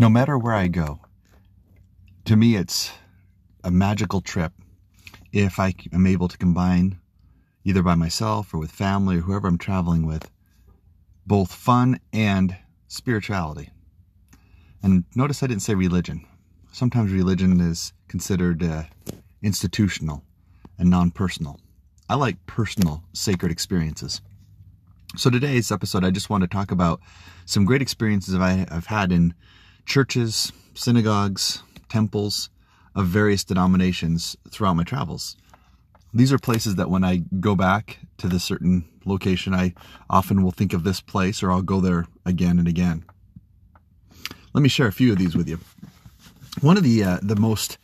no matter where I go, to me, it's a magical trip if I am able to combine, either by myself or with family or whoever I'm traveling with, both fun and spirituality. And notice I didn't say religion. Sometimes religion is considered uh, institutional and non personal. I like personal, sacred experiences. So today's episode, I just want to talk about some great experiences I've had in churches, synagogues, temples of various denominations throughout my travels. These are places that when I go back to the certain location, I often will think of this place or I'll go there again and again. Let me share a few of these with you. One of the uh, the most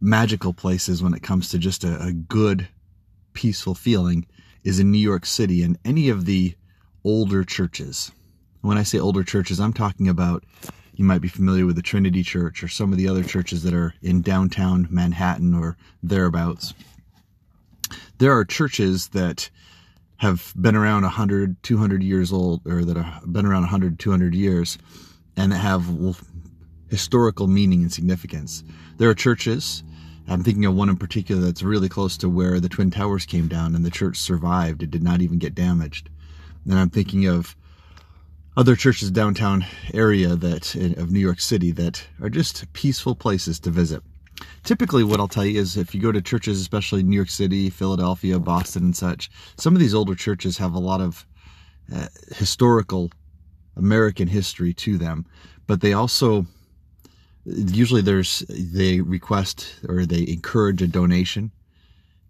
magical places when it comes to just a, a good, peaceful feeling is in New York City and any of the older churches. When I say older churches, I'm talking about you might be familiar with the Trinity Church or some of the other churches that are in downtown Manhattan or thereabouts. There are churches that have been around 100, 200 years old, or that have been around 100, 200 years, and that have historical meaning and significance. There are churches, I'm thinking of one in particular that's really close to where the Twin Towers came down and the church survived. It did not even get damaged. And I'm thinking of other churches downtown area that of New York City that are just peaceful places to visit. Typically, what I'll tell you is if you go to churches, especially New York City, Philadelphia, Boston, and such, some of these older churches have a lot of uh, historical American history to them, but they also usually there's they request or they encourage a donation.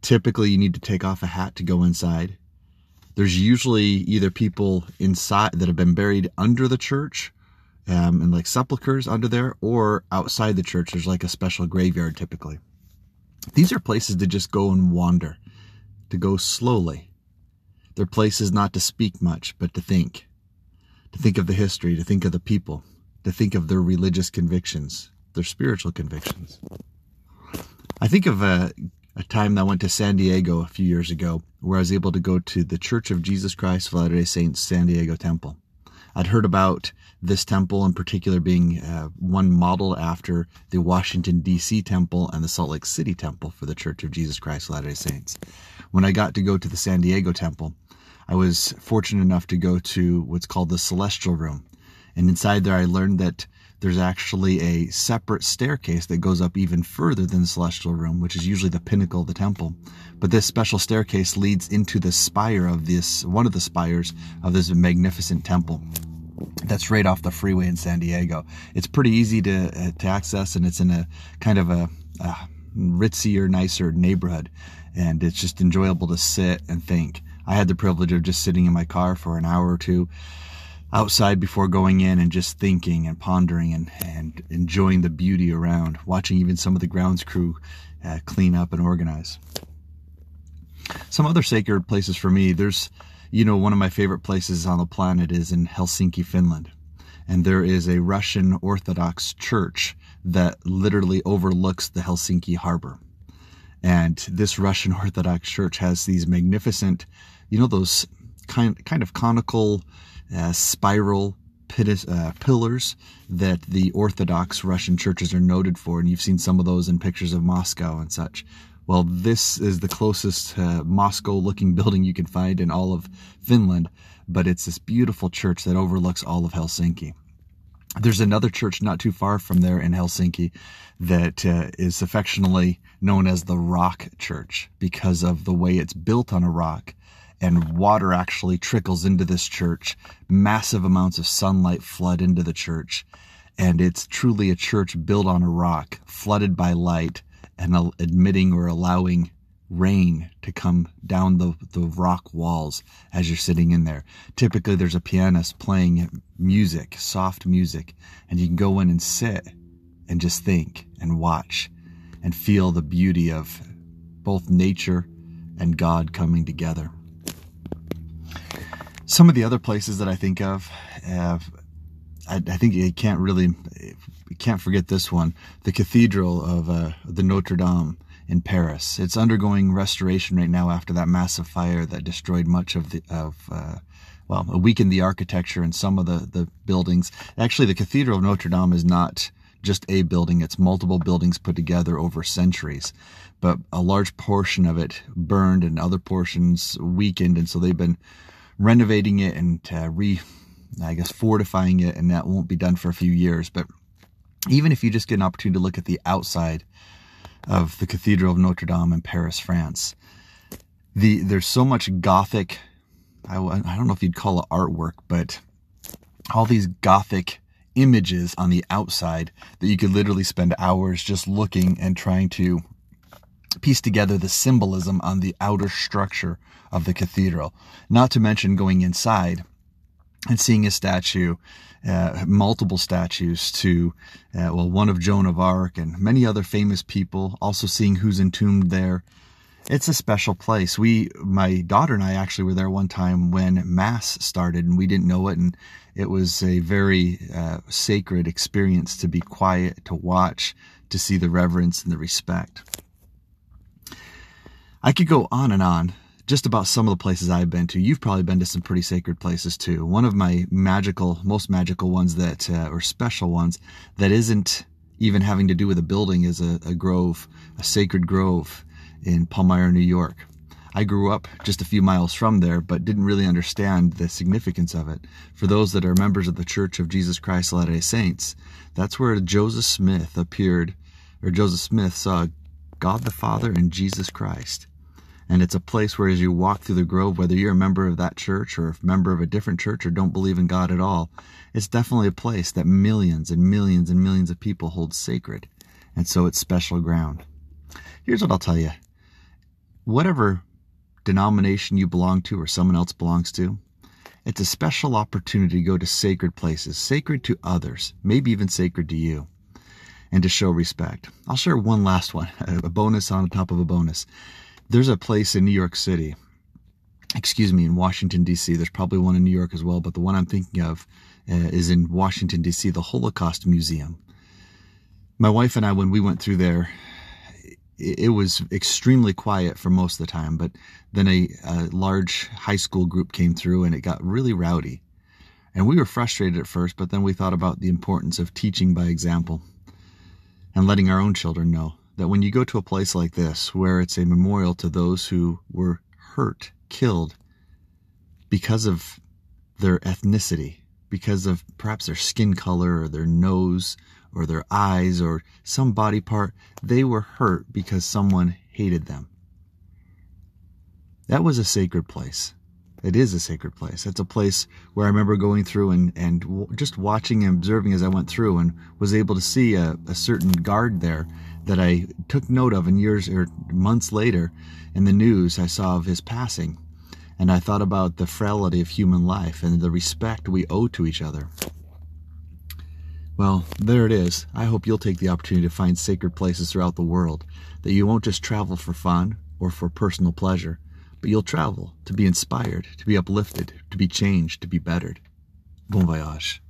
Typically, you need to take off a hat to go inside. There's usually either people inside that have been buried under the church um, and like sepulchres under there, or outside the church, there's like a special graveyard typically. These are places to just go and wander, to go slowly. They're places not to speak much, but to think. To think of the history, to think of the people, to think of their religious convictions, their spiritual convictions. I think of uh, a time that I went to San Diego a few years ago where I was able to go to the Church of Jesus Christ of Latter-day Saints San Diego Temple. I'd heard about this temple in particular being uh, one modeled after the Washington D.C. temple and the Salt Lake City temple for the Church of Jesus Christ of Latter-day Saints. When I got to go to the San Diego temple, I was fortunate enough to go to what's called the Celestial Room. And inside there, I learned that there's actually a separate staircase that goes up even further than the celestial room, which is usually the pinnacle of the temple. But this special staircase leads into the spire of this, one of the spires of this magnificent temple. That's right off the freeway in San Diego. It's pretty easy to, uh, to access and it's in a kind of a, a ritzier, nicer neighborhood. And it's just enjoyable to sit and think. I had the privilege of just sitting in my car for an hour or two outside before going in and just thinking and pondering and, and enjoying the beauty around, watching even some of the grounds crew uh, clean up and organize. Some other sacred places for me, there's, you know, one of my favorite places on the planet is in Helsinki, Finland. And there is a Russian Orthodox church that literally overlooks the Helsinki harbor. And this Russian Orthodox church has these magnificent, you know, those kind, kind of conical, uh, spiral uh, pillars that the Orthodox Russian churches are noted for, and you've seen some of those in pictures of Moscow and such. Well, this is the closest uh, Moscow-looking building you can find in all of Finland, but it's this beautiful church that overlooks all of Helsinki. There's another church not too far from there in Helsinki that uh, is affectionately known as the Rock Church because of the way it's built on a rock and water actually trickles into this church. Massive amounts of sunlight flood into the church. And it's truly a church built on a rock, flooded by light, and admitting or allowing rain to come down the, the rock walls as you're sitting in there. Typically, there's a pianist playing music, soft music, and you can go in and sit and just think and watch and feel the beauty of both nature and God coming together. Some of the other places that I think of, I, I, think you can't really, you can't forget this one, the Cathedral of uh, the Notre Dame in Paris. It's undergoing restoration right now after that massive fire that destroyed much of the of uh, well, week the architecture and some of the, the buildings. Actually, the Cathedral of Notre Dame is not just a building, it's multiple buildings put together over centuries. But a large portion of it burned and other portions weakened. And so they've been renovating it and uh, re, I guess, fortifying it. And that won't be done for a few years. But even if you just get an opportunity to look at the outside of the Cathedral of Notre Dame in Paris, France, the there's so much Gothic. I, I don't know if you'd call it artwork, but all these Gothic images on the outside that you could literally spend hours just looking and trying to piece together the symbolism on the outer structure of the cathedral. Not to mention going inside and seeing a statue, uh, multiple statues to, uh, well, one of Joan of Arc and many other famous people, also seeing who's entombed there. It's a special place. We, my daughter and I actually were there one time when Mass started and we didn't know it. And it was a very uh, sacred experience to be quiet, to watch, to see the reverence and the respect. I could go on and on just about some of the places I've been to. You've probably been to some pretty sacred places too. One of my magical, most magical ones that, uh, or special ones that isn't even having to do with a building is a, a grove, a sacred grove in Palmyra, New York. I grew up just a few miles from there, but didn't really understand the significance of it. For those that are members of the Church of Jesus Christ of Latter-day Saints, that's where Joseph Smith appeared, or Joseph Smith saw God the Father and Jesus Christ. And it's a place where as you walk through the grove, whether you're a member of that church or a member of a different church or don't believe in God at all, it's definitely a place that millions and millions and millions of people hold sacred. And so it's special ground. Here's what I'll tell you. Whatever denomination you belong to or someone else belongs to, it's a special opportunity to go to sacred places, sacred to others, maybe even sacred to you, and to show respect. I'll share one last one, a bonus on top of a bonus. There's a place in New York City, excuse me, in Washington, D.C. There's probably one in New York as well, but the one I'm thinking of uh, is in Washington, D.C., the Holocaust Museum. My wife and I, when we went through there, it was extremely quiet for most of the time, but then a, a, large high school group came through and it got really rowdy. And we were frustrated at first, but then we thought about the importance of teaching by example and letting our own children know that when you go to a place like this, where it's a memorial to those who were hurt, killed because of their ethnicity, because of perhaps their skin color or their nose or their eyes or some body part, they were hurt because someone hated them. That was a sacred place. It is a sacred place. It's a place where I remember going through and, and just watching and observing as I went through and was able to see a, a certain guard there that I took note of in years or months later in the news I saw of his passing. And I thought about the frailty of human life and the respect we owe to each other. Well, there it is. I hope you'll take the opportunity to find sacred places throughout the world, that you won't just travel for fun or for personal pleasure, but you'll travel to be inspired, to be uplifted, to be changed, to be bettered. Bon voyage.